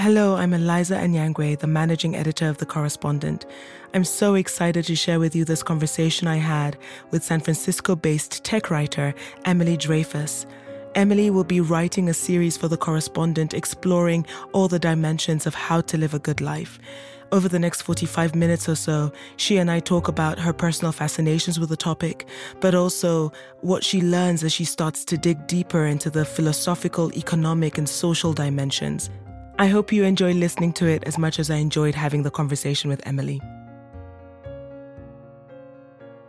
Hello, I'm Eliza Anyangwe, the managing editor of The Correspondent. I'm so excited to share with you this conversation I had with San Francisco based tech writer Emily Dreyfuss. Emily will be writing a series for The Correspondent exploring all the dimensions of how to live a good life. Over the next 45 minutes or so, she and I talk about her personal fascinations with the topic, but also what she learns as she starts to dig deeper into the philosophical, economic, and social dimensions. I hope you enjoy listening to it as much as I enjoyed having the conversation with Emily.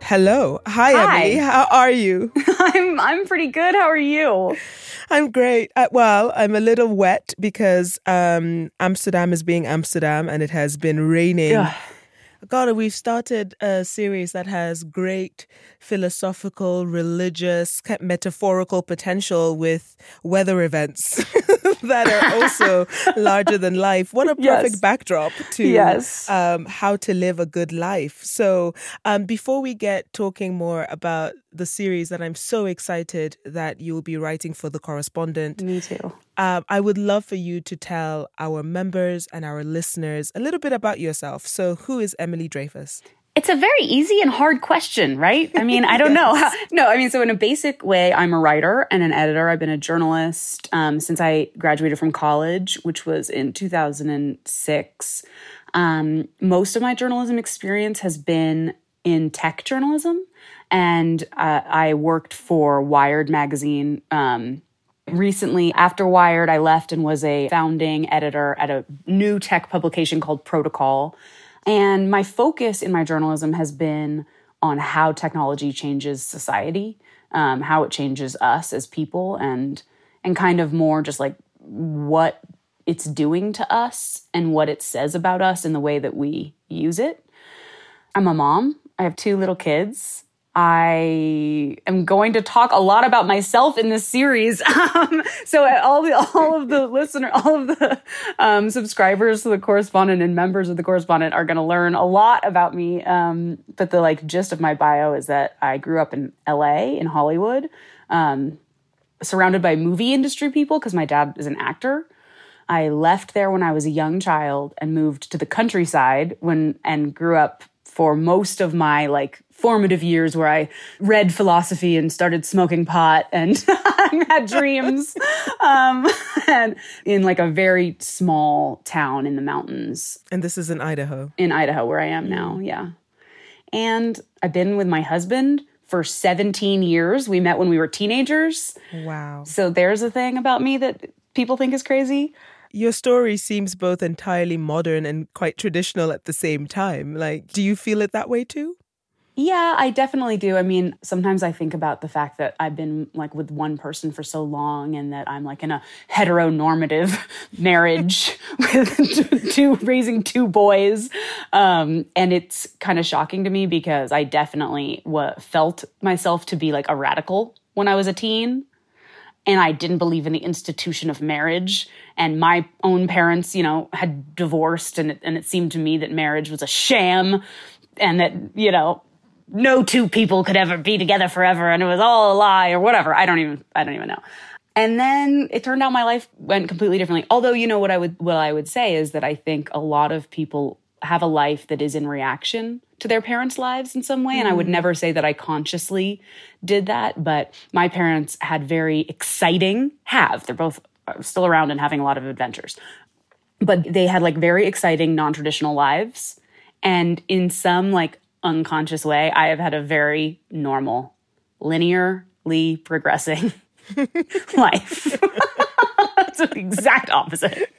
Hello. Hi, Hi. Emily. How are you? I'm I'm pretty good. How are you? I'm great. Uh, well, I'm a little wet because um, Amsterdam is being Amsterdam and it has been raining. Ugh. God, we've started a series that has great philosophical, religious, metaphorical potential with weather events that are also larger than life. What a perfect Yes. backdrop to Yes. um, how to live a good life. So, um, before we get talking more about the series that I'm so excited that you'll be writing for the correspondent, Me too. um, I would love for you to tell our members and our listeners a little bit about yourself. So, who is Emily Dreyfuss? It's a very easy and hard question, right? I mean, I don't know. How, no, I mean, so in a basic way, I'm a writer and an editor. I've been a journalist um, since I graduated from college, which was in 2006. Um, most of my journalism experience has been in tech journalism, and uh, I worked for Wired magazine. Um, recently after wired i left and was a founding editor at a new tech publication called protocol and my focus in my journalism has been on how technology changes society um, how it changes us as people and and kind of more just like what it's doing to us and what it says about us in the way that we use it I'm a mom. I have two little kids. I am going to talk a lot about myself in this series. Um, so all the all of the listener, all of the um, subscribers to the correspondent and members of the correspondent are going to learn a lot about me. Um, but the like gist of my bio is that I grew up in L.A. in Hollywood, um, surrounded by movie industry people because my dad is an actor. I left there when I was a young child and moved to the countryside when and grew up for most of my like formative years where I read philosophy and started smoking pot and had dreams um, and in like a very small town in the mountains And this is in Idaho. in Idaho where I am now. Yeah. And I've been with my husband for 17 years. We met when we were teenagers. Wow. So there's a thing about me that people think is crazy. Your story seems both entirely modern and quite traditional at the same time. Like, do you feel it that way too? Yeah, I definitely do. I mean, sometimes I think about the fact that I've been like with one person for so long and that I'm like in a heteronormative marriage with two raising two boys. Um, and it's kind of shocking to me because I definitely wa felt myself to be like a radical when I was a teen and I didn't believe in the institution of marriage. And my own parents, you know, had divorced, and it, and it seemed to me that marriage was a sham, and that you know, no two people could ever be together forever, and it was all a lie or whatever. I don't even, I don't even know. And then it turned out my life went completely differently. Although, you know, what I would what I would say is that I think a lot of people have a life that is in reaction to their parents' lives in some way. And I would never say that I consciously did that, but my parents had very exciting, have, they're both uh, still around and having a lot of adventures. But they had like very exciting, non traditional lives. And in some like unconscious way, I have had a very normal, linearly progressing life. It's the exact opposite.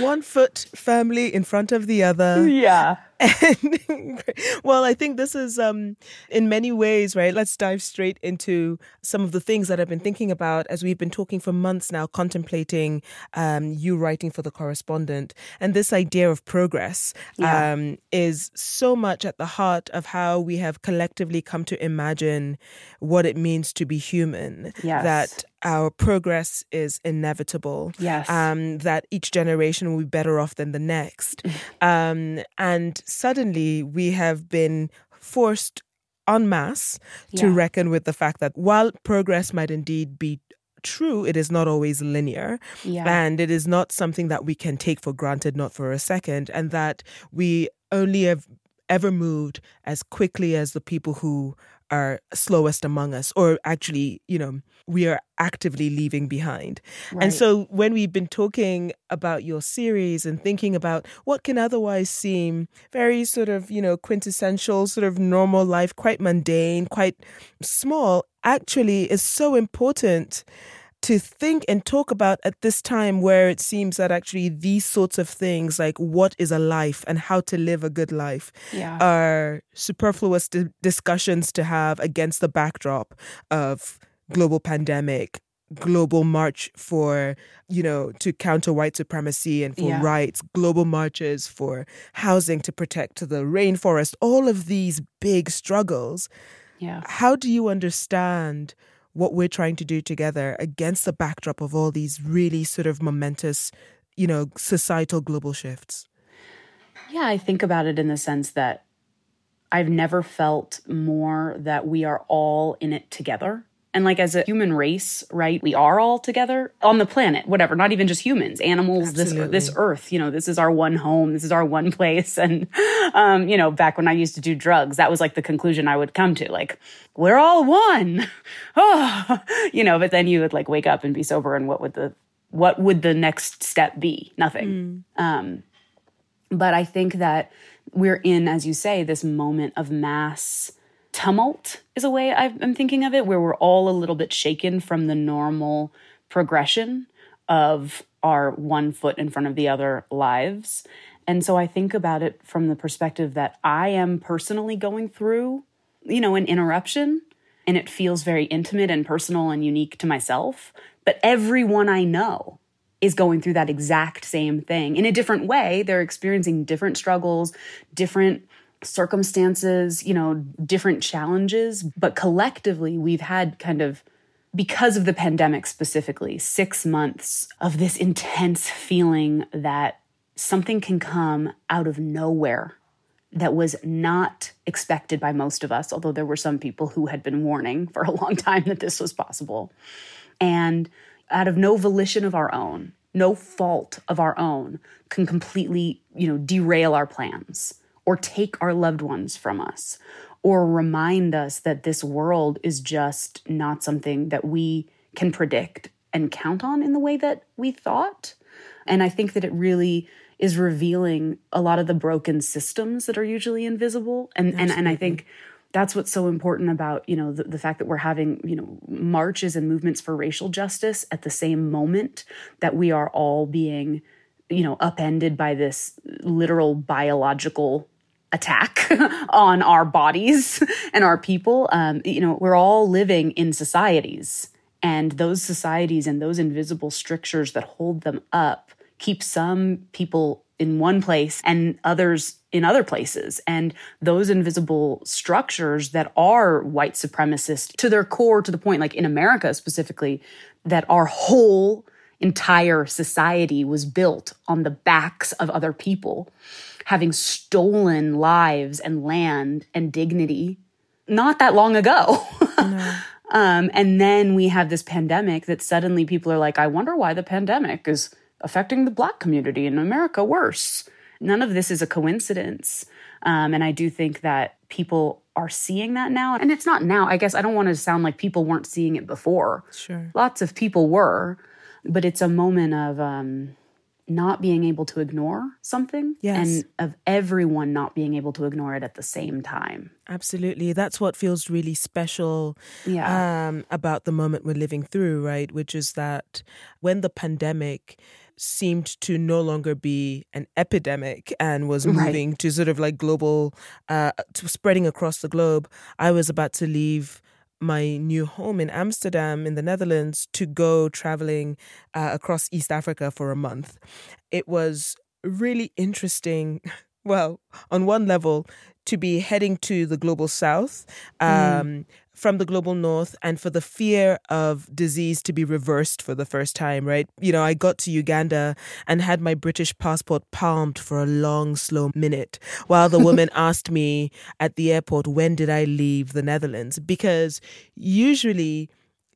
One foot firmly in front of the other. Yeah. And, well, I think this is, um, in many ways, right? Let's dive straight into some of the things that I've been thinking about as we've been talking for months now, contemplating um, you writing for the correspondent. And this idea of progress Yeah. um, is so much at the heart of how we have collectively come to imagine what it means to be human. Yes. That our progress is inevitable. Yes. Um, that each generation will be better off than the next. um, and suddenly we have been forced en masse to reckon with the fact that while progress might indeed be true, it is not always linear. Yeah. And it is not something that we can take for granted, not for a second. And that we only have ever moved as quickly as the people who are slowest among us, or actually, you know, we are actively leaving behind. Right. And so when we've been talking about your series and thinking about what can otherwise seem very sort of, you know, quintessential, sort of normal life, quite mundane, quite small, actually is so important to think and talk about at this time where it seems that actually these sorts of things like what is a life and how to live a good life Yeah. are superfluous di- discussions to have against the backdrop of global pandemic global march for you know to counter white supremacy and for Yeah. rights global marches for housing to protect the rainforest all of these big struggles yeah. how do you understand what we're trying to do together against the backdrop of all these really sort of momentous, you know, societal global shifts? Yeah, I think about it in the sense that I've never felt more that we are all in it together. And like as a human race, right? We are all together on the planet, whatever, not even just humans, animals, this Absolutely. this earth, you know, this is our one home, this is our one place. And um, you know, back when I used to do drugs, that was like the conclusion I would come to. Like, we're all one. Oh, you know, but then you would like wake up and be sober and what would the what would the next step be? Nothing. Um, but I think that we're in, as you say, this moment of mass tumult, is a way I'm thinking of it, where we're all a little bit shaken from the normal progression of our one foot in front of the other lives. And so I think about it from the perspective that I am personally going through, you know, an interruption, and it feels very intimate and personal and unique to myself. But everyone I know is going through that exact same thing in a different way. They're experiencing different struggles, different circumstances, you know, different challenges. But collectively, we've had kind of, because of the pandemic specifically, six months of this intense feeling that something can come out of nowhere that was not expected by most of us, although there were some people who had been warning for a long time that this was possible. And out of no volition of our own, no fault of our own, can completely, you know, derail our plans or take our loved ones from us or remind us that this world is just not something that we can predict and count on in the way that we thought. And I think that it really is revealing a lot of the broken systems that are usually invisible. And and, and I think that's what's so important about you know the, the fact that we're having you know marches and movements for racial justice at the same moment that we are all being you know upended by this literal biological attack on our bodies and our people um, you know we're all living in societies and those societies and those invisible strictures that hold them up keep some people in one place and others in other places. And those invisible structures that are white supremacist to their core, to the point, like in America specifically, that our whole entire society was built on the backs of other people, having stolen lives and land and dignity not that long ago. um, and then we have this pandemic that suddenly people are like, I wonder why the pandemic is affecting the black community in America worse. None of this is a coincidence. Um, and I do think that people are seeing that now. And it's not now. I guess I don't want to sound like people weren't seeing it before. Sure. Lots of people were, but it's a moment of um, not being able to ignore something Yes. and of everyone not being able to ignore it at the same time. Absolutely. That's what feels really special Yeah. um, about the moment we're living through, right? Which is that when the pandemic seemed to no longer be an epidemic and was Right. moving to sort of like global, uh, to spreading across the globe, I was about to leave my new home in Amsterdam in the Netherlands to go traveling uh, across East Africa for a month. It was really interesting. Well, on one level, to be heading to the global south um, from the global north, and for the fear of disease to be reversed for the first time, right? You know, I got to Uganda and had my British passport palmed for a long, slow minute while the woman asked me at the airport, when did I leave the Netherlands? Because usually,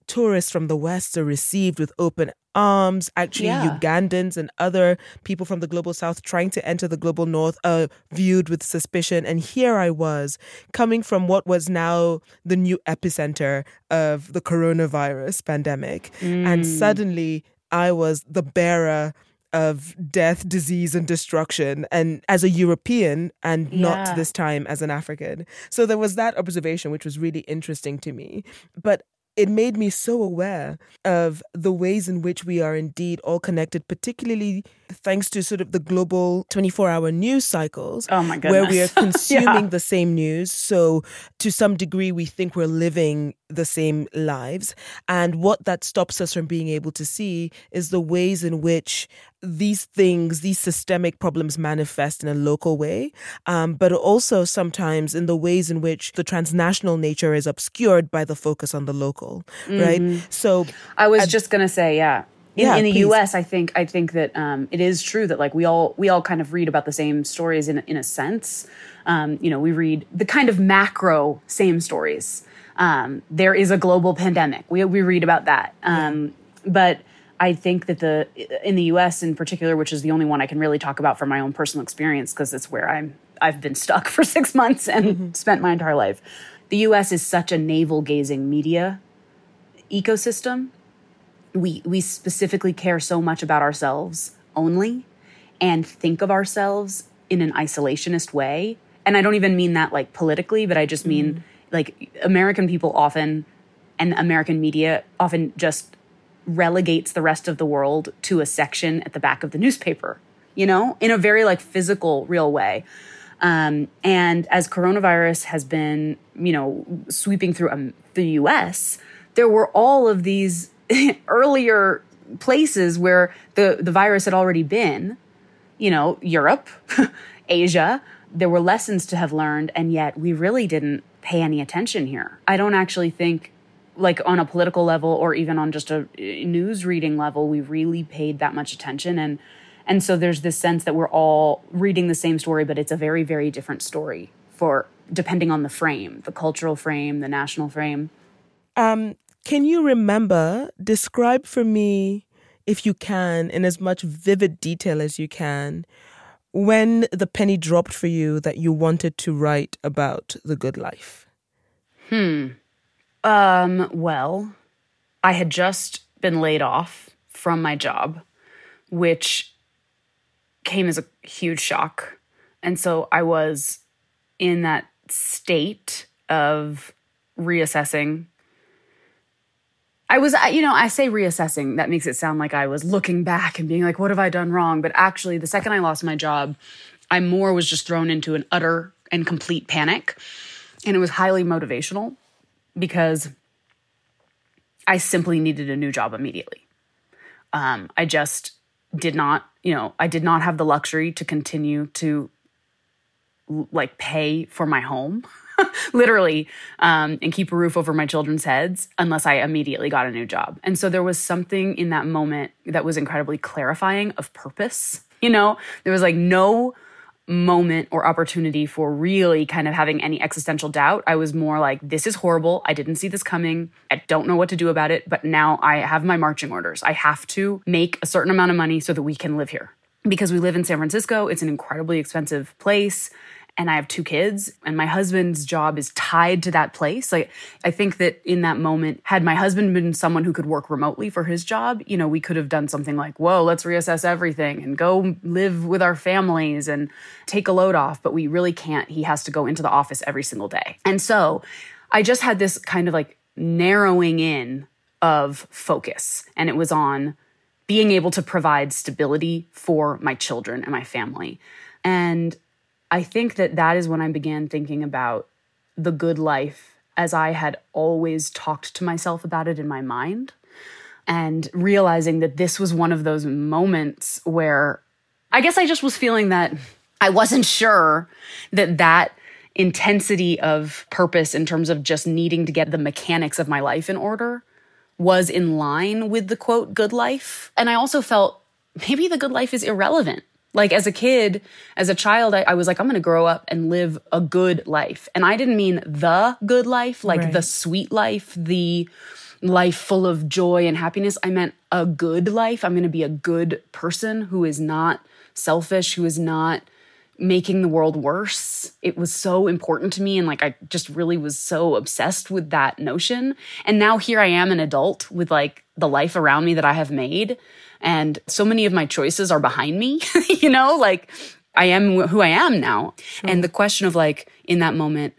tourists from the West are received with open arms. Actually, Yeah. Ugandans and other people from the global South trying to enter the global North are viewed with suspicion. And here I was, coming from what was now the new epicenter of the coronavirus pandemic. And Mm. suddenly I was the bearer of death, disease, and destruction, and as a European, and not this time as an African. So there was that observation, which was really interesting to me. But it made me so aware of the ways in which we are indeed all connected, particularly thanks to sort of the global 24 hour news cycles. Oh my Where we are consuming Yeah. the same news. So to some degree, we think we're living the same lives. And what that stops us from being able to see is the ways in which these things, these systemic problems manifest in a local way, um, but also sometimes in the ways in which the transnational nature is obscured by the focus on the local, right? So, I was just gonna say, yeah. In, Yeah, in the please. U.S., I think I think that um, it is true that like we all we all kind of read about the same stories in in a sense. Um, you know, we read the kind of macro same stories. Um, there is a global pandemic. We we read about that. Um, But I think that the in the U.S. in particular, which is the only one I can really talk about from my own personal experience, because it's where I'm I've been stuck for six months and mm-hmm. spent my entire life. The U.S. is such a navel gazing media ecosystem we we specifically care so much about ourselves only and think of ourselves in an isolationist way and i don't even mean that like politically but i just mean mm-hmm. like american people often and american media often just relegates the rest of the world to a section at the back of the newspaper you know in a very like physical real way um, and as coronavirus has been, you know, sweeping through um, the U.S., there were all of these earlier places where the the virus had already been. You know, Europe, Asia. There were lessons to have learned, and yet we really didn't pay any attention here. I don't actually think, like on a political level or even on just a uh, news reading level, we really paid that much attention and. And so there's this sense that we're all reading the same story, but it's a very, very different story for depending on the frame, the cultural frame, the national frame. um, can you remember, describe for me, if you can, in as much vivid detail as you can, when the penny dropped for you that you wanted to write about the good life? Um, well, I had just been laid off from my job, which came as a huge shock. And so I was in that state of reassessing. I was, you know, I say reassessing, that makes it sound like I was looking back and being like, what have I done wrong? But actually, the second I lost my job, I more was just thrown into an utter and complete panic. And it was highly motivational because I simply needed a new job immediately. Um, I just did not, you know, I did not have the luxury to continue to like pay for my home, literally, um, and keep a roof over my children's heads unless I immediately got a new job. And so there was something in that moment that was incredibly clarifying of purpose. You know, there was like no moment or opportunity for really kind of having any existential doubt. I was more like, this is horrible. I didn't see this coming. I don't know what to do about it. But now I have my marching orders. I have to make a certain amount of money so that we can live here. Because we live in San Francisco, it's an incredibly expensive place. And I have two kids, and my husband's job is tied to that place. Like, I think that in that moment, had my husband been someone who could work remotely for his job, you know, we could have done something like, whoa, let's reassess everything and go live with our families and take a load off. But we really can't. He has to go into the office every single day. And so I just had this kind of like narrowing in of focus, and it was on being able to provide stability for my children and my family. And I think that that is when I began thinking about the good life as I had always talked to myself about it in my mind and realizing that this was one of those moments where I guess I just was feeling that I wasn't sure that that intensity of purpose in terms of just needing to get the mechanics of my life in order was in line with the quote good life. And I also felt maybe the good life is irrelevant. Like as a kid, as a child, I, I was like, I'm going to grow up and live a good life. And I didn't mean the good life, like Right. the sweet life, the life full of joy and happiness. I meant a good life. I'm going to be a good person who is not selfish, who is not making the world worse. It was so important to me. And like, I just really was so obsessed with that notion. And now here I am, an adult with like the life around me that I have made. And so many of my choices are behind me, you know, like I am who I am now. Sure. And the question of like, in that moment,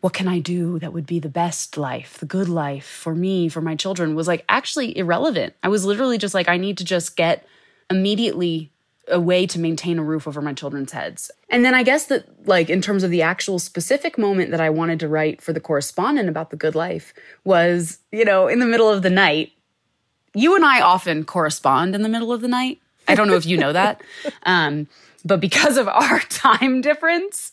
what can I do that would be the best life, the good life for me, for my children was like actually irrelevant. I was literally just like, I need to just get immediately a way to maintain a roof over my children's heads. And then I guess that, like, in terms of the actual specific moment that I wanted to write for the correspondent about the good life was, you know, in the middle of the night. You and I often correspond in the middle of the night. I don't know if you know that. Um, but because of our time difference,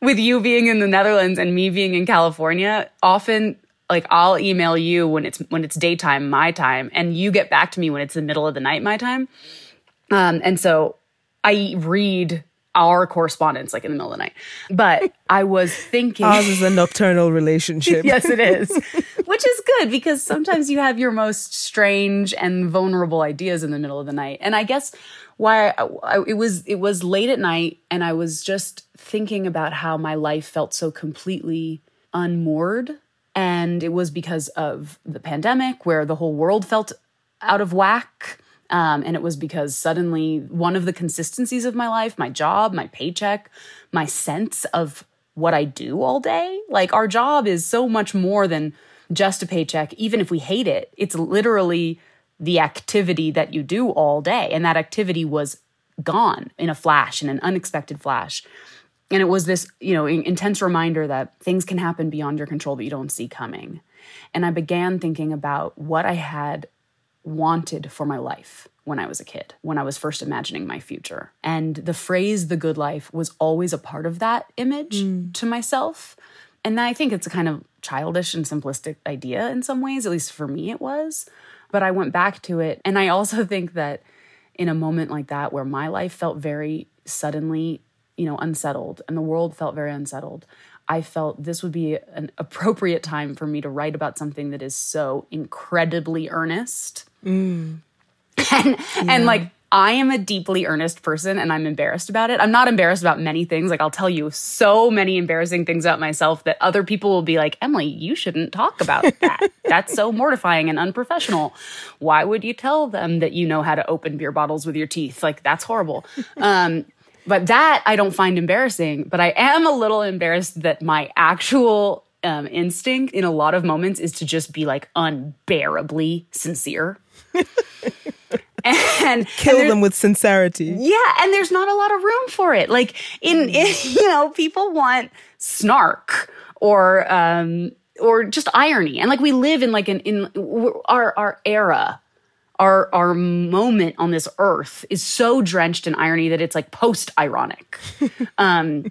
with you being in the Netherlands and me being in California, often like I'll email you when it's when it's daytime my time, and you get back to me when it's the middle of the night my time. Um, and so I read our correspondence like in the middle of the night. But I was thinking ours is a nocturnal relationship. yes, it is. Which is good because sometimes you have your most strange and vulnerable ideas in the middle of the night. And I guess why I, I, it was it was late at night and I was just thinking about how my life felt so completely unmoored and it was because of the pandemic where the whole world felt out of whack um, and it was because suddenly one of the consistencies of my life, my job, my paycheck, my sense of what I do all day, like our job is so much more than just a paycheck, even if we hate it. It's literally the activity that you do all day. And that activity was gone in a flash, in an unexpected flash. And it was this, you know, intense reminder that things can happen beyond your control that you don't see coming. And I began thinking about what I had wanted for my life when I was a kid, when I was first imagining my future. And the phrase the good life was always a part of that image mm. to myself. And I think it's a kind of childish and simplistic idea in some ways, at least for me it was. But I went back to it. And I also think that in a moment like that, where my life felt very suddenly, you know, unsettled and the world felt very unsettled, I felt this would be an appropriate time for me to write about something that is so incredibly earnest. Mm. And, yeah. and like I am a deeply earnest person and I'm embarrassed about it. I'm not embarrassed about many things. Like I'll tell you so many embarrassing things about myself that other people will be like, Emily, you shouldn't talk about that. That's so mortifying and unprofessional. Why would you tell them that you know how to open beer bottles with your teeth? Like that's horrible. Um, but that I don't find embarrassing, but I am a little embarrassed that my actual um, instinct in a lot of moments is to just be like unbearably sincere. and kill and them with sincerity. Yeah, and there's not a lot of room for it. Like in, in you know, people want snark or um or just irony. And like we live in like an in our our era our our moment on this earth is so drenched in irony that it's like post ironic. um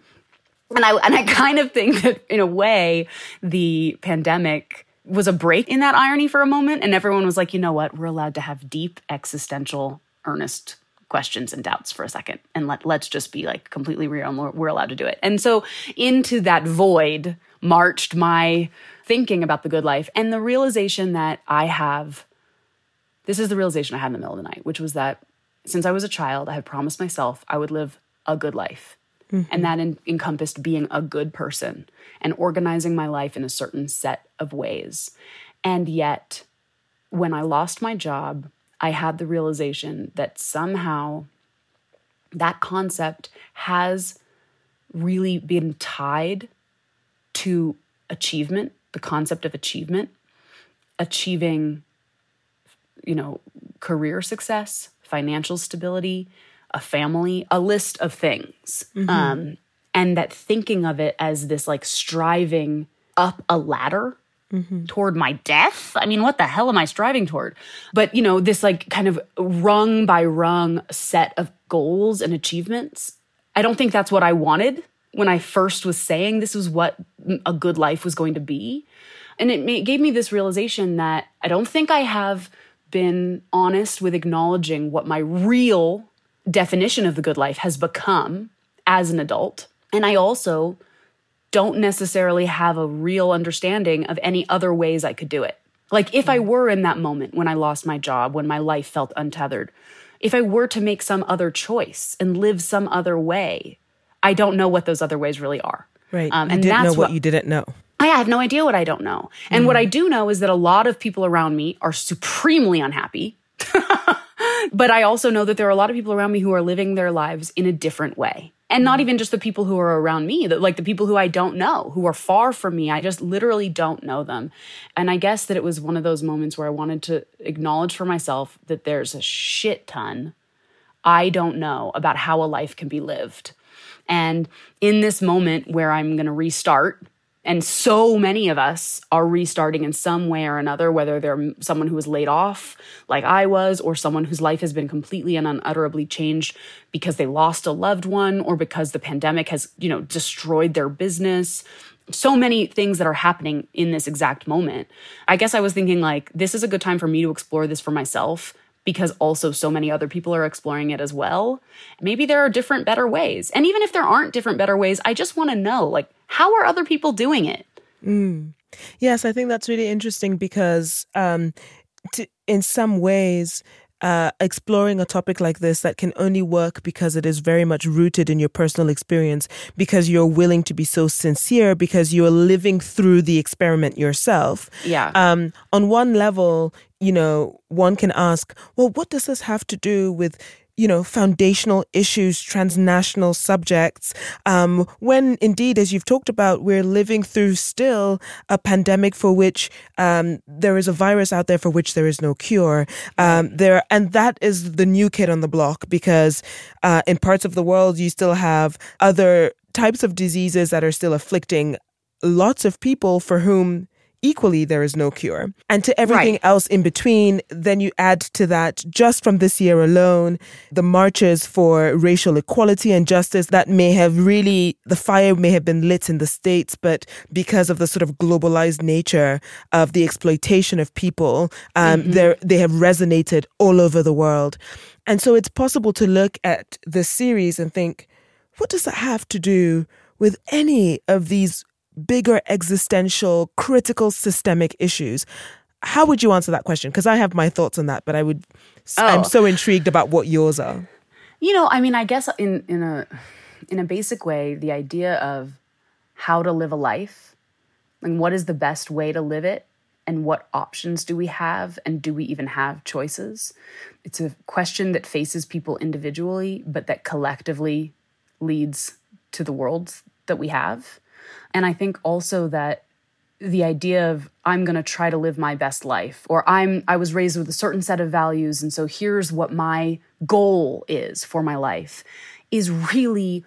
and I and I kind of think that in a way the pandemic was a break in that irony for a moment and everyone was like, "You know what? We're allowed to have deep existential earnest questions and doubts for a second and let let's just be like completely real and we're, we're allowed to do it." And so into that void marched my thinking about the good life and the realization that I have this is the realization I had in the middle of the night, which was that since I was a child, I had promised myself I would live a good life. Mm-hmm. And that in- encompassed being a good person and organizing my life in a certain set of ways. And yet, when I lost my job, I had the realization that somehow that concept has really been tied to achievement, the concept of achievement, achieving, you know, career success, financial stability, a family, a list of things. Mm-hmm. Um, and that thinking of it as this like striving up a ladder mm-hmm. toward my death. I mean, what the hell am I striving toward? But, you know, this like kind of rung by rung set of goals and achievements. I don't think that's what I wanted when I first was saying this was what a good life was going to be. And it gave me this realization that I don't think I have been honest with acknowledging what my real definition of the good life has become as an adult. And I also don't necessarily have a real understanding of any other ways I could do it. Like if I were in that moment when I lost my job, when my life felt untethered, if I were to make some other choice and live some other way, I don't know what those other ways really are. Right. Um, you and didn't know what, what you didn't know. I have no idea what I don't know. And mm. what I do know is that a lot of people around me are supremely unhappy. But I also know that there are a lot of people around me who are living their lives in a different way. And not even just the people who are around me, like the people who I don't know, who are far from me. I just literally don't know them. And I guess that it was one of those moments where I wanted to acknowledge for myself that there's a shit ton I don't know about how a life can be lived. And in this moment where I'm going to restart, and so many of us are restarting in some way or another, whether they're someone who was laid off, like I was, or someone whose life has been completely and unutterably changed because they lost a loved one or because the pandemic has, you know, destroyed their business. So many things that are happening in this exact moment. I guess I was thinking, like, this is a good time for me to explore this for myself because also so many other people are exploring it as well. Maybe there are different, better ways. And even if there aren't different, better ways, I just want to know like, how are other people doing it? Mm. Yes, I think that's really interesting because um, to, in some ways, uh, exploring a topic like this that can only work because it is very much rooted in your personal experience, because you're willing to be so sincere, because you're living through the experiment yourself. Yeah. Um, on one level, you know, one can ask, well, what does this have to do with you know, foundational issues, transnational subjects, um, when indeed, as you've talked about, we're living through still a pandemic for which um, there is a virus out there for which there is no cure. Um, there, and that is the new kid on the block because uh, in parts of the world, you still have other types of diseases that are still afflicting lots of people for whom equally there is no cure. And to everything right. else in between, then you add to that just from this year alone, the marches for racial equality and justice that may have really, the fire may have been lit in the States, but because of the sort of globalized nature of the exploitation of people, um, mm-hmm. they have resonated all over the world. And so it's possible to look at the series and think, what does that have to do with any of these bigger existential, critical, systemic issues. How would you answer that question? Because I have my thoughts on that, but I would. Oh. I'm so intrigued about what yours are. You know, I mean, I guess in in a in a basic way, the idea of how to live a life and what is the best way to live it and what options do we have and do we even have choices it's a question that faces people individually but that collectively leads to the world that we have and I think also that the idea of I'm going to try to live my best life or I'm I was raised with a certain set of values and so here's what my goal is for my life is really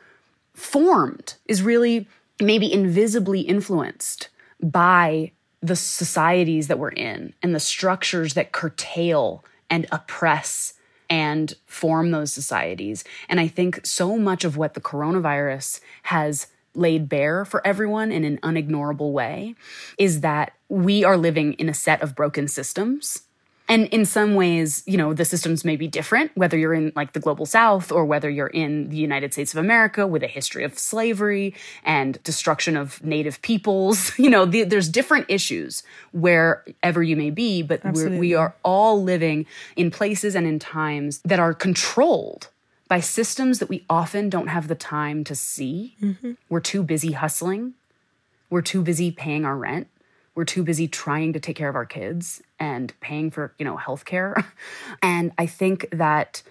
formed is really maybe invisibly influenced by the societies that we're in and the structures that curtail and oppress and form those societies. And i think so much of what the coronavirus has laid bare for everyone in an unignorable way is that we are living in a set of broken systems. And in some ways, you know, the systems may be different, whether you're in like the global south or whether you're in the United States of America with a history of slavery and destruction of native peoples. You know, the, there's different issues wherever you may be, but we are all living in places and in times that are controlled by systems that we often don't have the time to see. Mm-hmm. We're too busy hustling. We're too busy paying our rent. We're too busy trying to take care of our kids and paying for, you know, healthcare. and I think that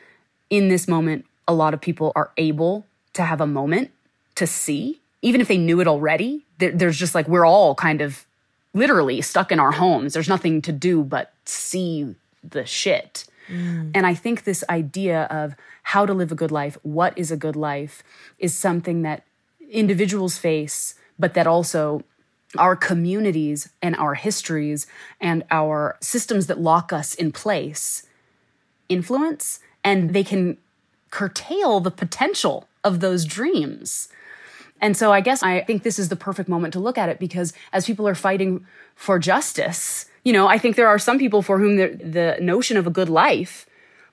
in this moment, a lot of people are able to have a moment to see, even if they knew it already. there's just like, we're all kind of literally stuck in our homes. There's nothing to do but see the shit. Mm. And I think this idea of how to live a good life, what is a good life, is something that individuals face, but that also our communities and our histories and our systems that lock us in place influence, and they can curtail the potential of those dreams. And so I guess I think this is the perfect moment to look at it because as people are fighting for justice, you know, I think there are some people for whom the, the notion of a good life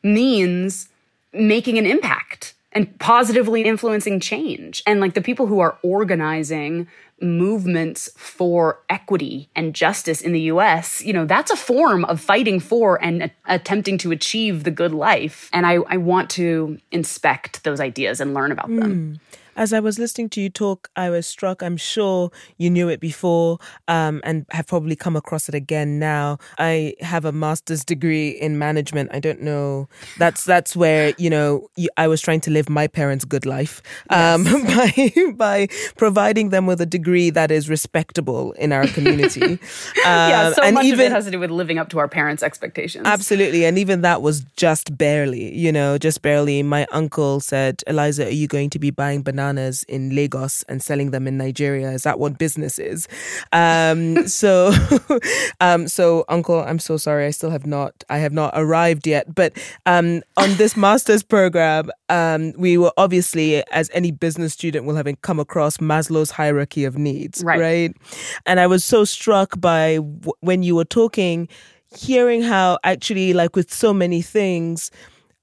means making an impact and positively influencing change. And like the people who are organizing movements for equity and justice in the US, you know, that's a form of fighting for and attempting to achieve the good life. And I, I want to inspect those ideas and learn about them. Hmm. As I was listening to you talk, I was struck. I'm sure you knew it before um, and have probably come across it again now. I have a master's degree in management. I don't know. That's that's where you know you, I was trying to live my parents' good life um, by by providing them with a degree that is respectable in our community. yeah, Um, so and much even of it has to do with living up to our parents' expectations. Absolutely. And even that was just barely, you know, just barely. My uncle said, Eliza, are you going to be buying bananas in Lagos and selling them in Nigeria? Is that what business is? Um, so, um, so uncle, I'm so sorry. I still have not, I have not arrived yet. But um, on this master's program, um, we were obviously, as any business student will have come across Maslow's hierarchy of needs, Right. right? And I was so struck by w- when you were talking hearing how actually like with so many things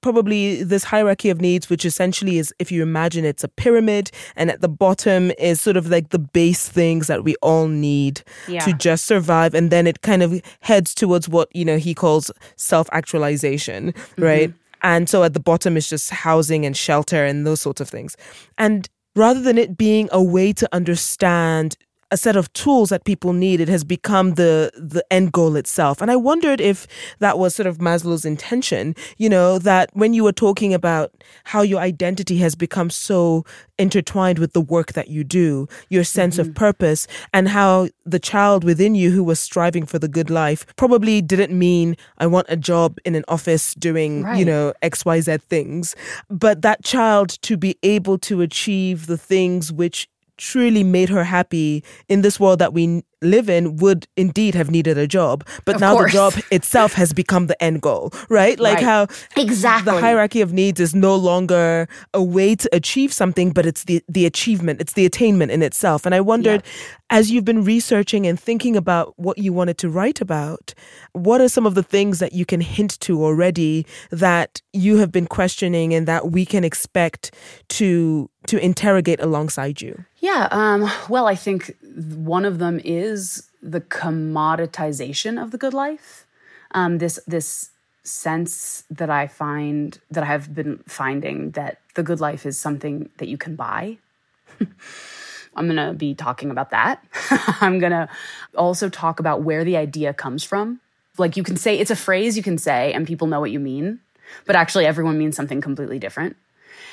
probably this hierarchy of needs which essentially is if you imagine it's a pyramid and at the bottom is sort of like the base things that we all need Yeah. to just survive. And then it kind of heads towards what you know he calls self-actualization mm-hmm. right? And so at the bottom is just housing and shelter and those sorts of things. And rather than it being a way to understand a set of tools that people need it has become the the end goal itself. And i wondered if that was sort of maslow's intention you know that when you were talking about how your identity has become so intertwined with the work that you do your sense of mm-hmm. purpose and how the child within you who was striving for the good life probably didn't mean i want a job in an office doing you know xyz things. But that child to be able to achieve the things which truly made her happy in this world that we live in would indeed have needed a job but Of now course. the job itself has become the end goal right like Right. how Exactly. the hierarchy of needs is no longer a way to achieve something but it's the the achievement it's the attainment in itself and i wondered as you've been researching and thinking about what you wanted to write about what are some of the things that you can hint to already that you have been questioning and that we can expect to to interrogate alongside you Yeah. Um, well, I think one of them is the commoditization of the good life. Um, this this sense that I find that I have been finding that the good life is something that you can buy. I'm going to be talking about that. I'm going to also talk about where the idea comes from. Like you can say it's a phrase you can say and people know what you mean, but actually everyone means something completely different.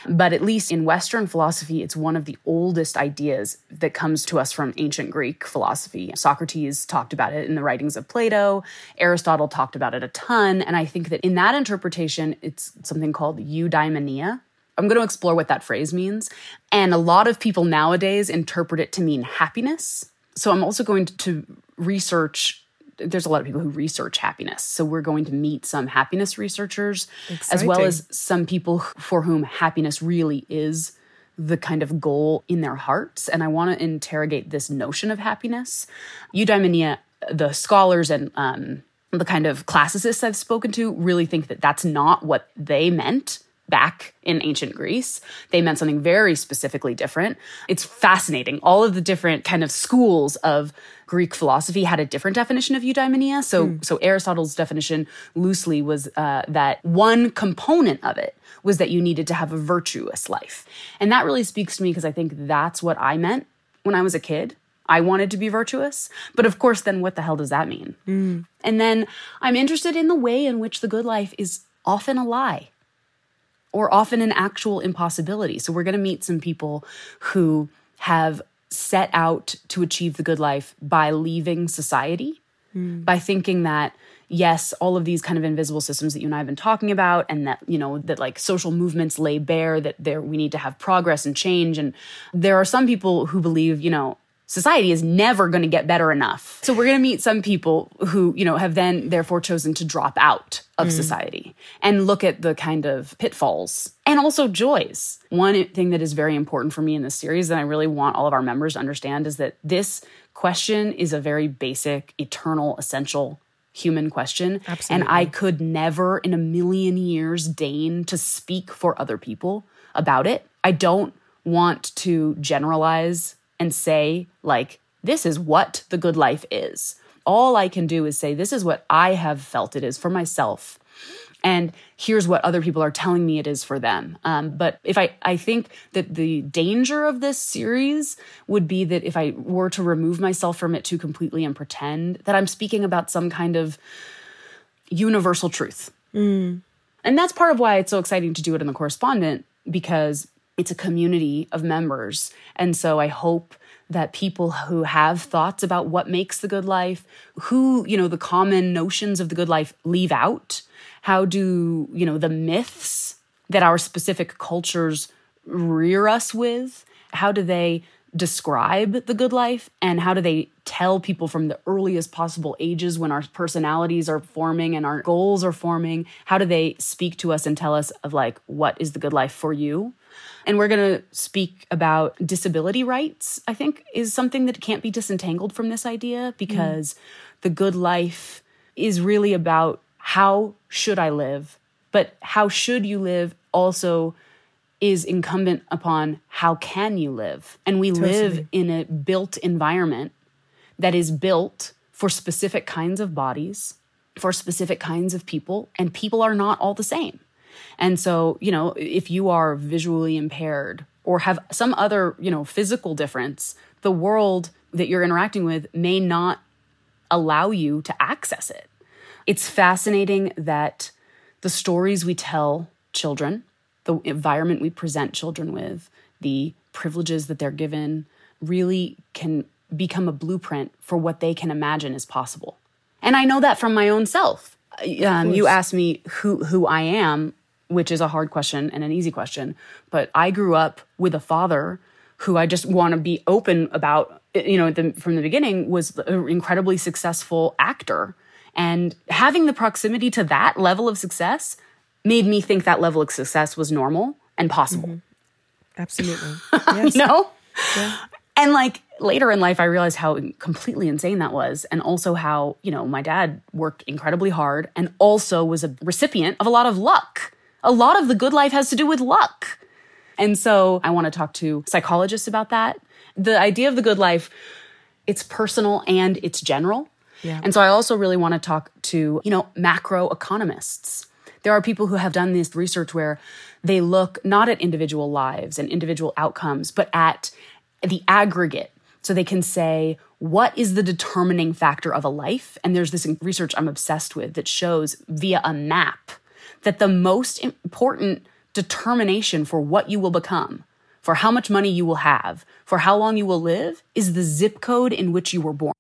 But at least in Western philosophy, it's one of the oldest ideas that comes to us from ancient Greek philosophy. Socrates talked about it in the writings of Plato, Aristotle talked about it a ton. And I think that in that interpretation, it's something called eudaimonia. I'm going to explore what that phrase means. And a lot of people nowadays interpret it to mean happiness. So I'm also going to research there's a lot of people who research happiness. So we're going to meet some happiness researchers as well as some people for whom happiness really is the kind of goal in their hearts. And I want to interrogate this notion of happiness. Eudaimonia, the scholars and um, the kind of classicists I've spoken to really think that that's not what they meant back in ancient Greece. They meant something very specifically different. It's fascinating. All of the different kind of schools of Greek philosophy had a different definition of eudaimonia. So, so Aristotle's definition loosely was uh, that one component of it was that you needed to have a virtuous life. And that really speaks to me because I think that's what I meant when I was a kid. I wanted to be virtuous. But of course, then what the hell does that mean? And then I'm interested in the way in which the good life is often a lie or often an actual impossibility. So we're going to meet some people who have set out to achieve the good life by leaving society, hmm. by thinking that yes, all of these kind of invisible systems that you and I have been talking about, and that you know that like social movements lay bare that there we need to have progress and change, and there are some people who believe you know society is never going to get better enough. So we're going to meet some people who, you know, have then therefore chosen to drop out of mm. society and look at the kind of pitfalls and also joys. One thing that is very important for me in this series that I really want all of our members to understand is that this question is a very basic, eternal, essential human question. Absolutely. And I could never in a million years deign to speak for other people about it. I don't want to generalize and say, like, this is what the good life is. All I can do is say, this is what I have felt it is for myself. And here's what other people are telling me it is for them. Um, but if I, I think that the danger of this series would be that if I were to remove myself from it too completely and pretend that I'm speaking about some kind of universal truth. Mm. And that's part of why it's so exciting to do it in the correspondent because it's a community of members. And so I hope that people who have thoughts about what makes the good life, who, you know, the common notions of the good life leave out, how do, you know, the myths that our specific cultures rear us with, how do they describe the good life and how do they tell people from the earliest possible ages when our personalities are forming and our goals are forming how do they speak to us and tell us of like what is the good life for you and we're going to speak about disability rights i think is something that can't be disentangled from this idea because mm. the good life is really about how should i live but how should you live also is incumbent upon how can you live and we totally. live in a built environment that is built for specific kinds of bodies for specific kinds of people and people are not all the same and so you know if you are visually impaired or have some other you know physical difference the world that you're interacting with may not allow you to access it it's fascinating that the stories we tell children the environment we present children with, the privileges that they're given, really can become a blueprint for what they can imagine is possible. And I know that from my own self. Um, you asked me who who I am, which is a hard question and an easy question, but I grew up with a father who I just want to be open about. You know, the, from the beginning, was an incredibly successful actor, and having the proximity to that level of success made me think that level of success was normal and possible. Mm-hmm. Absolutely. Yes. you know? Yeah. And like later in life, I realized how completely insane that was. And also how, you know, my dad worked incredibly hard and also was a recipient of a lot of luck. A lot of the good life has to do with luck. And so I want to talk to psychologists about that. The idea of the good life, it's personal and it's general. Yeah. And so I also really want to talk to, you know, macro economists there are people who have done this research where they look not at individual lives and individual outcomes, but at the aggregate. So they can say, what is the determining factor of a life? And there's this research I'm obsessed with that shows via a map that the most important determination for what you will become, for how much money you will have, for how long you will live, is the zip code in which you were born.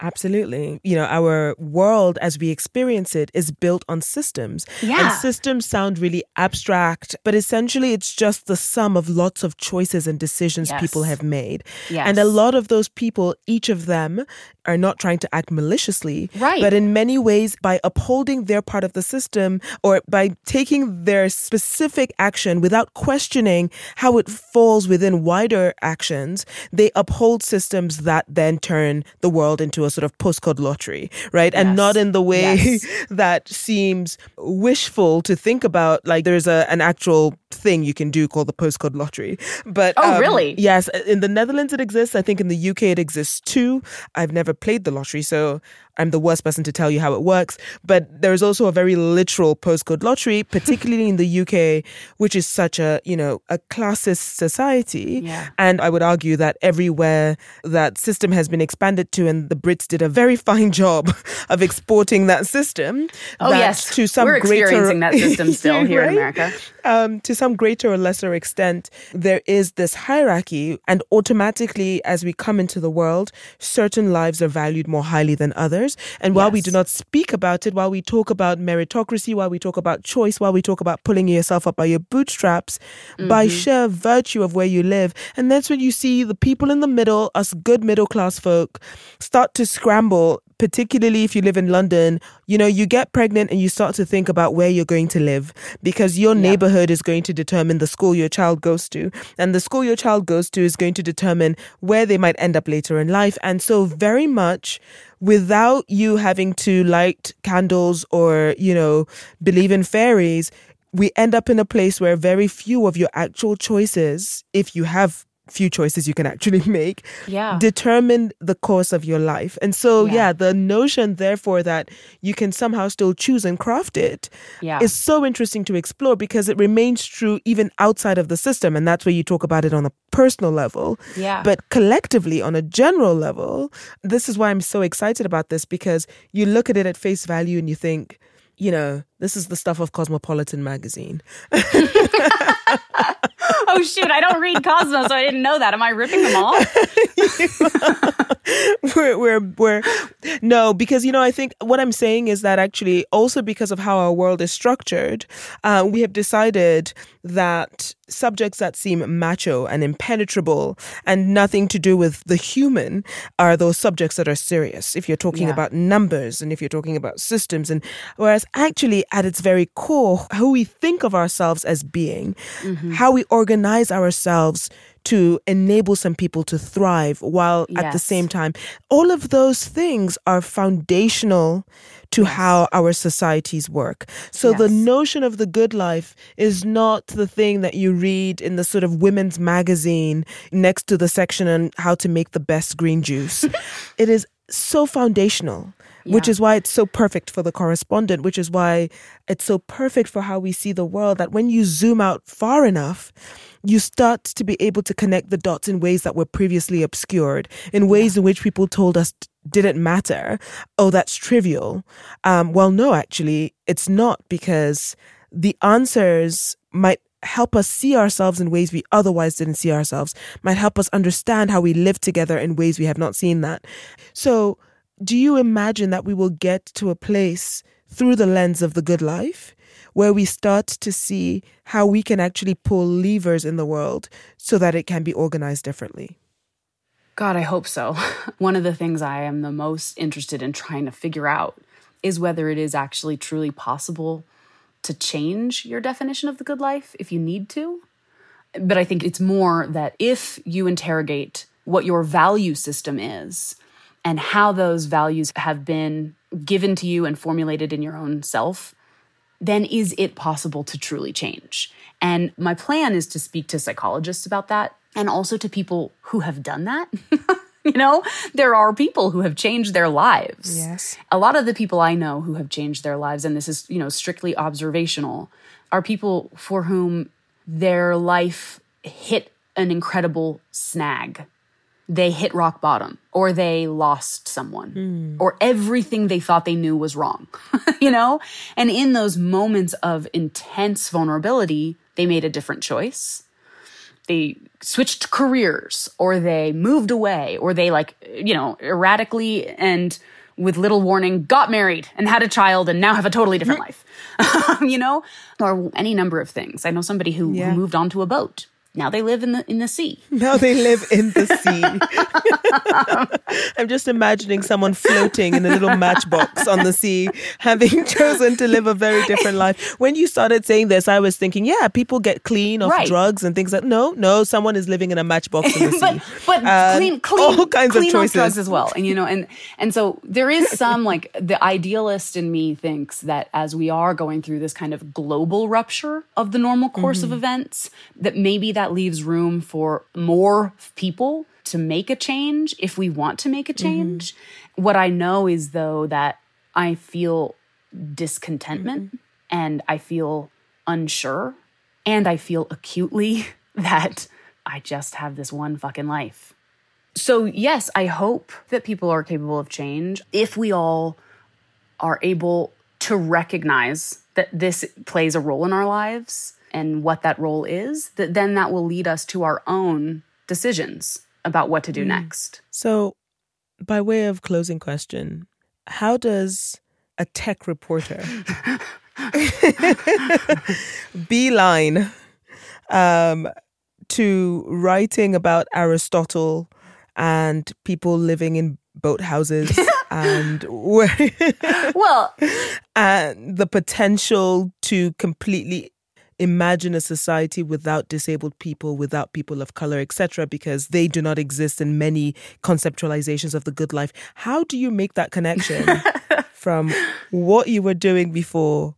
Absolutely. You know, our world as we experience it is built on systems. Yeah. And systems sound really abstract, but essentially it's just the sum of lots of choices and decisions yes. people have made. Yes. And a lot of those people, each of them, are not trying to act maliciously. Right. But in many ways, by upholding their part of the system or by taking their specific action without questioning how it falls within wider actions, they uphold systems that then turn the world into a a sort of postcode lottery, right? Yes. And not in the way yes. that seems wishful to think about. Like there's a an actual thing you can do called the postcode lottery. But oh, um, really? Yes, in the Netherlands it exists. I think in the UK it exists too. I've never played the lottery, so I'm the worst person to tell you how it works. But there is also a very literal postcode lottery, particularly in the UK, which is such a, you know, a classist society. Yeah. And I would argue that everywhere that system has been expanded to, and the Brits did a very fine job of exporting that system. Oh, that yes. To some We're greater, experiencing that system still here right? in America. Um, to some greater or lesser extent, there is this hierarchy, and automatically, as we come into the world, certain lives are valued more highly than others. And while yes. we do not speak about it, while we talk about meritocracy, while we talk about choice, while we talk about pulling yourself up by your bootstraps, mm-hmm. by sheer virtue of where you live, and that's when you see the people in the middle, us good middle class folk, start to scramble particularly if you live in London, you know, you get pregnant and you start to think about where you're going to live because your neighborhood is going to determine the school your child goes to. And the school your child goes to is going to determine where they might end up later in life. And so, very much without you having to light candles or, you know, believe in fairies, we end up in a place where very few of your actual choices, if you have few choices you can actually make yeah. determine the course of your life. And so, yeah. yeah. the notion, therefore, that you can somehow still choose and craft it yeah. is so interesting to explore because it remains true even outside of the system. And that's where you talk about it on a personal level. Yeah. But collectively, on a general level, this is why I'm so excited about this because you look at it at face value and you think, you know, this is the stuff of Cosmopolitan magazine. oh shoot, I don't read Cosmo, so I didn't know that. Am I ripping them off? we're, we're, we're, no, because, you know, I think what I'm saying is that actually also because of how our world is structured, uh, we have decided that subjects that seem macho and impenetrable and nothing to do with the human are those subjects that are serious. If you're talking yeah. about numbers and if you're talking about systems, and whereas actually at its very core, who we think of ourselves as being, mm-hmm. how we organize ourselves to enable some people to thrive while yes. at the same time. All of those things are foundational to yes. how our societies work. So yes. the notion of the good life is not the thing that you read in the sort of women's magazine next to the section on how to make the best green juice. it is so foundational. Yeah. Which is why it's so perfect for the correspondent, which is why it's so perfect for how we see the world that when you zoom out far enough, you start to be able to connect the dots in ways that were previously obscured, in ways yeah. in which people told us didn't matter. Oh, that's trivial. Um, well, no, actually, it's not because the answers might help us see ourselves in ways we otherwise didn't see ourselves, might help us understand how we live together in ways we have not seen that. So, do you imagine that we will get to a place through the lens of the good life where we start to see how we can actually pull levers in the world so that it can be organized differently? God, I hope so. One of the things I am the most interested in trying to figure out is whether it is actually truly possible to change your definition of the good life if you need to. But I think it's more that if you interrogate what your value system is and how those values have been given to you and formulated in your own self, then is it possible to truly change? And my plan is to speak to psychologists about that and also to people who have done that. you know, there are people who have changed their lives. Yes. A lot of the people I know who have changed their lives, and this is, you know, strictly observational, are people for whom their life hit an incredible snag they hit rock bottom or they lost someone mm. or everything they thought they knew was wrong, you know? And in those moments of intense vulnerability, they made a different choice. They switched careers or they moved away or they like, you know, erratically and with little warning got married and had a child and now have a totally different life, you know, or any number of things. I know somebody who, yeah. who moved onto a boat now they live in the in the sea. Now they live in the sea. I'm just imagining someone floating in a little matchbox on the sea, having chosen to live a very different life. When you started saying this, I was thinking, yeah, people get clean of right. drugs and things like no, no, someone is living in a matchbox in the but, sea. But um, clean, clean, all kinds clean of choices drugs as well. And you know, and and so there is some like the idealist in me thinks that as we are going through this kind of global rupture of the normal course mm-hmm. of events, that maybe that leaves room for more people to make a change if we want to make a mm-hmm. change. Mm-hmm. What I know is, though, that I feel discontentment mm-hmm. and I feel unsure and I feel acutely that I just have this one fucking life. So, yes, I hope that people are capable of change if we all are able to recognize that this plays a role in our lives and what that role is, that then that will lead us to our own decisions about what to do mm. next. So, by way of closing question, how does a tech reporter beeline um, to writing about Aristotle and people living in boathouses and well and the potential to completely imagine a society without disabled people, without people of color, etc., because they do not exist in many conceptualizations of the good life. How do you make that connection from what you were doing before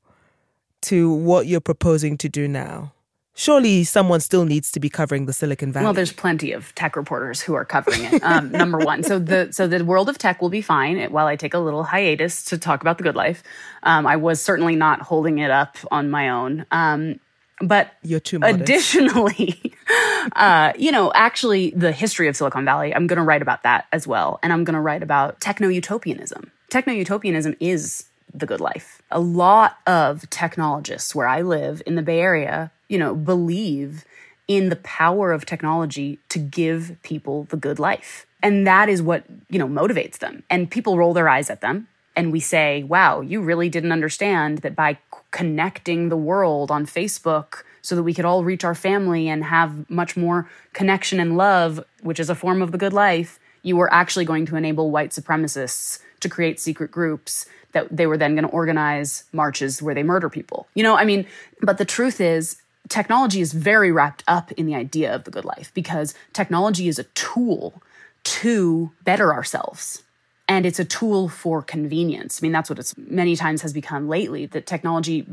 to what you're proposing to do now? Surely someone still needs to be covering the Silicon Valley. Well, there's plenty of tech reporters who are covering it. Um, number one, so the so the world of tech will be fine while I take a little hiatus to talk about the good life. Um, I was certainly not holding it up on my own. Um, but you're too modest. additionally uh, you know actually the history of silicon valley i'm going to write about that as well. And i'm going to write about techno-utopianism. Techno-utopianism is the good life. A lot of technologists where i live in the bay area you know believe in the power of technology to give people the good life. And that is what you know motivates them. And people roll their eyes at them and we say wow you really didn't understand that by connecting the world on Facebook so that we could all reach our family and have much more connection and love, which is a form of the good life, you were actually going to enable white supremacists to create secret groups that they were then going to organize marches where they murder people. You know, I mean, but the truth is, technology is very wrapped up in the idea of the good life because technology is a tool to better ourselves and it's a tool for convenience. I mean, that's what it's many times has become lately that technology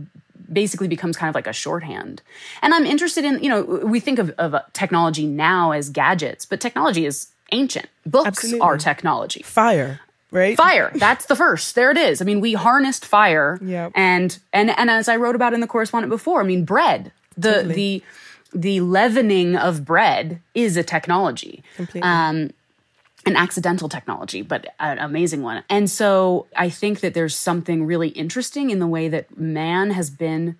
basically becomes kind of like a shorthand. And I'm interested in, you know, we think of, of technology now as gadgets, but technology is ancient. Books Absolutely. are technology. Fire. Right? Fire. That's the first. There it is. I mean, we harnessed fire. Yep. And and and as I wrote about in the correspondent before, I mean, bread. The totally. the the leavening of bread is a technology. Completely. Um, an accidental technology, but an amazing one. And so I think that there's something really interesting in the way that man has been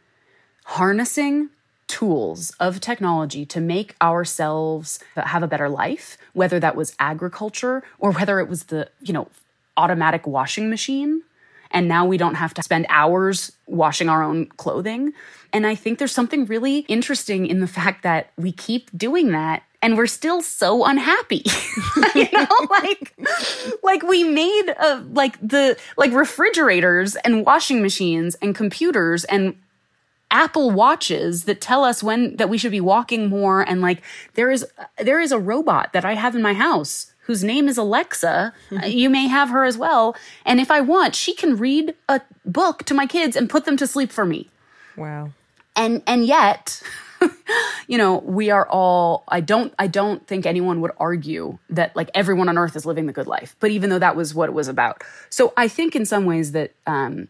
harnessing tools of technology to make ourselves have a better life, whether that was agriculture or whether it was the, you know, automatic washing machine. And now we don't have to spend hours washing our own clothing. And I think there's something really interesting in the fact that we keep doing that and we're still so unhappy. you know, like like we made uh, like the like refrigerators and washing machines and computers and Apple watches that tell us when that we should be walking more and like there is there is a robot that I have in my house whose name is Alexa. you may have her as well. And if I want, she can read a book to my kids and put them to sleep for me. Wow. And and yet you know, we are all I don't I don't think anyone would argue that like everyone on earth is living the good life. But even though that was what it was about. So I think in some ways that um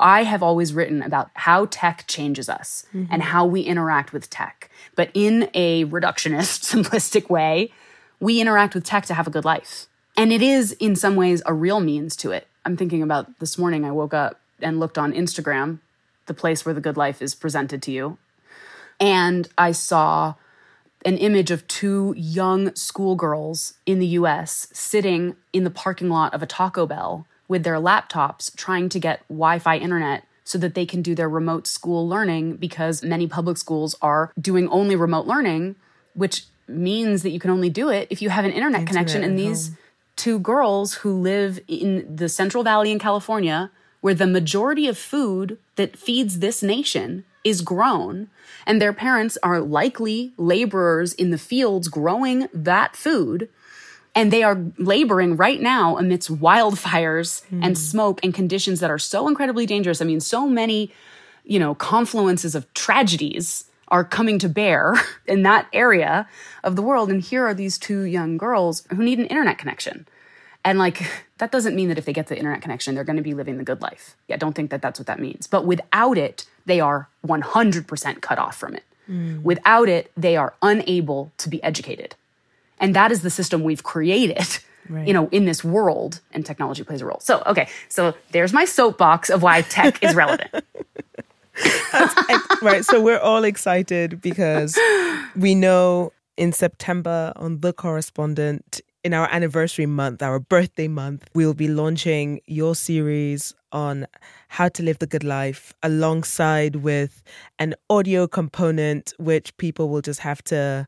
I have always written about how tech changes us mm-hmm. and how we interact with tech. But in a reductionist, simplistic way, we interact with tech to have a good life. And it is in some ways a real means to it. I'm thinking about this morning I woke up and looked on Instagram, the place where the good life is presented to you, and I saw an image of two young schoolgirls in the US sitting in the parking lot of a Taco Bell with their laptops trying to get Wi Fi internet so that they can do their remote school learning because many public schools are doing only remote learning, which means that you can only do it if you have an internet, internet connection. And these home. two girls who live in the Central Valley in California, where the majority of food that feeds this nation is grown, and their parents are likely laborers in the fields growing that food. And they are laboring right now amidst wildfires mm. and smoke and conditions that are so incredibly dangerous. I mean, so many, you know, confluences of tragedies are coming to bear in that area of the world. And here are these two young girls who need an internet connection. And like, that doesn't mean that if they get the internet connection, they're going to be living the good life. Yeah, don't think that that's what that means. But without it, they are 100% cut off from it. Mm. Without it, they are unable to be educated. And that is the system we've created. Right. You know, in this world, and technology plays a role. So, okay, so there's my soapbox of why tech is relevant. right. So we're all excited because we know in September on The Correspondent, in our anniversary month, our birthday month, we'll be launching your series on how to live the good life alongside with an audio component, which people will just have to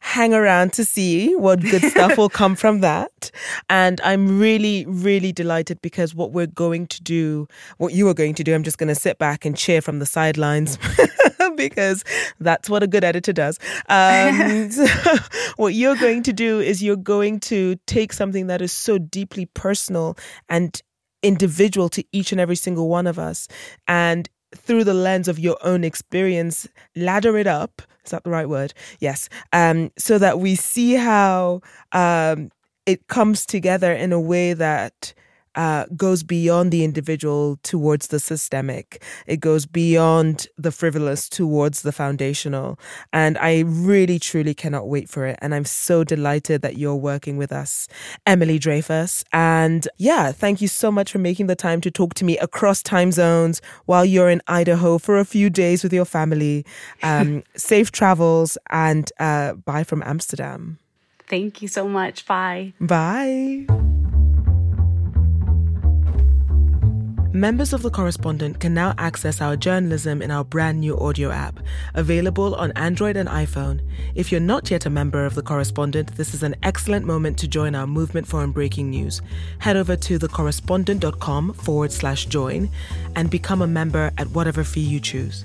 hang around to see what good stuff will come from that. And I'm really, really delighted because what we're going to do, what you are going to do, I'm just going to sit back and cheer from the sidelines. because that's what a good editor does. Um, so what you're going to do is you're going to take something that is so deeply personal and individual to each and every single one of us and through the lens of your own experience, ladder it up. Is that the right word? Yes. Um, so that we see how um, it comes together in a way that uh, goes beyond the individual towards the systemic. It goes beyond the frivolous towards the foundational. And I really, truly cannot wait for it. And I'm so delighted that you're working with us, Emily Dreyfuss. And yeah, thank you so much for making the time to talk to me across time zones while you're in Idaho for a few days with your family. Um, safe travels and uh, bye from Amsterdam. Thank you so much. Bye. Bye. Members of The Correspondent can now access our journalism in our brand new audio app, available on Android and iPhone. If you're not yet a member of The Correspondent, this is an excellent moment to join our movement for unbreaking news. Head over to thecorrespondent.com forward slash join and become a member at whatever fee you choose.